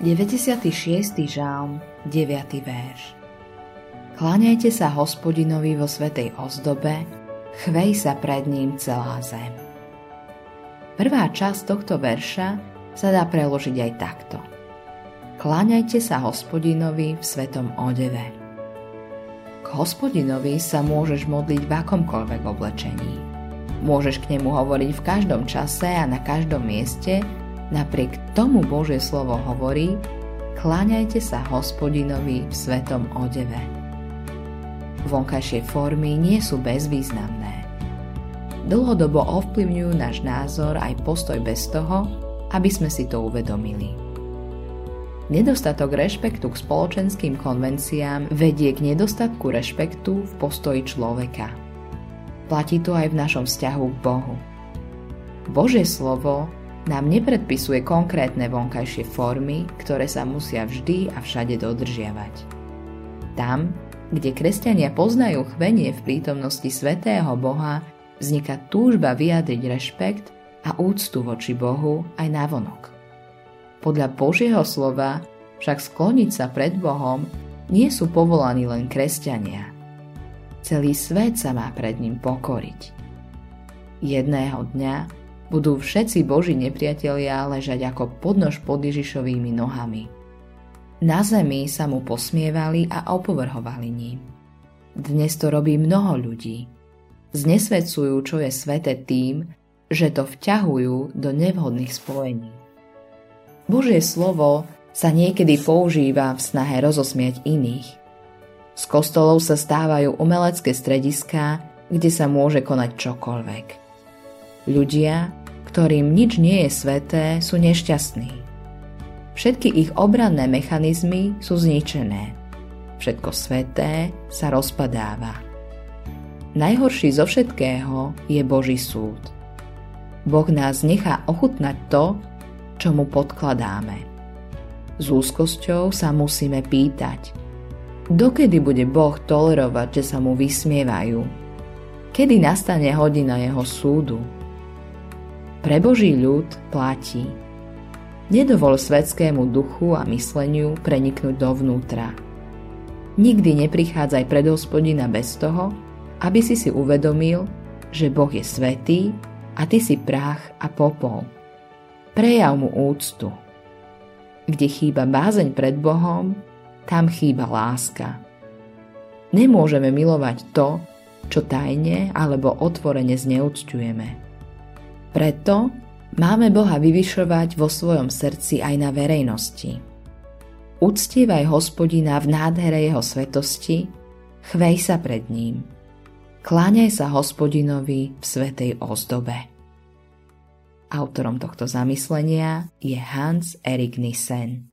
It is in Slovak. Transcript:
96. žálm, 9. verš. Kláňajte sa hospodinovi vo svetej ozdobe, chvej sa pred ním celá zem. Prvá časť tohto verša sa dá preložiť aj takto. Kláňajte sa hospodinovi v svetom odeve. K hospodinovi sa môžeš modliť v akomkoľvek oblečení. Môžeš k nemu hovoriť v každom čase a na každom mieste, Napriek tomu Božie slovo hovorí, kláňajte sa hospodinovi v svetom odeve. Vonkajšie formy nie sú bezvýznamné. Dlhodobo ovplyvňujú náš názor aj postoj bez toho, aby sme si to uvedomili. Nedostatok rešpektu k spoločenským konvenciám vedie k nedostatku rešpektu v postoji človeka. Platí to aj v našom vzťahu k Bohu. Božie slovo nám nepredpisuje konkrétne vonkajšie formy, ktoré sa musia vždy a všade dodržiavať. Tam, kde kresťania poznajú chvenie v prítomnosti svetého Boha, vzniká túžba vyjadriť rešpekt a úctu voči Bohu aj navonok. Podľa Božieho slova však skloniť sa pred Bohom nie sú povolaní len kresťania. Celý svet sa má pred ním pokoriť. Jedného dňa budú všetci Boží nepriatelia ležať ako podnož pod Ježišovými nohami. Na zemi sa mu posmievali a opovrhovali ním. Dnes to robí mnoho ľudí. Znesvedcujú, čo je svete tým, že to vťahujú do nevhodných spojení. Božie slovo sa niekedy používa v snahe rozosmiať iných. Z kostolov sa stávajú umelecké strediská, kde sa môže konať čokoľvek. Ľudia, ktorým nič nie je sveté, sú nešťastní. Všetky ich obranné mechanizmy sú zničené. Všetko sveté sa rozpadáva. Najhorší zo všetkého je Boží súd. Boh nás nechá ochutnať to, čo mu podkladáme. S úzkosťou sa musíme pýtať, dokedy bude Boh tolerovať, že sa mu vysmievajú? Kedy nastane hodina jeho súdu? Pre Boží ľud platí. Nedovol svetskému duchu a mysleniu preniknúť dovnútra. Nikdy neprichádzaj pred hospodina bez toho, aby si si uvedomil, že Boh je svetý a ty si prach a popol. Prejav mu úctu. Kde chýba bázeň pred Bohom, tam chýba láska. Nemôžeme milovať to, čo tajne alebo otvorene zneúctujeme. Preto máme Boha vyvyšovať vo svojom srdci aj na verejnosti. Uctievaj hospodina v nádhere jeho svetosti, chvej sa pred ním. Kláňaj sa hospodinovi v svetej ozdobe. Autorom tohto zamyslenia je Hans Erik Nissen.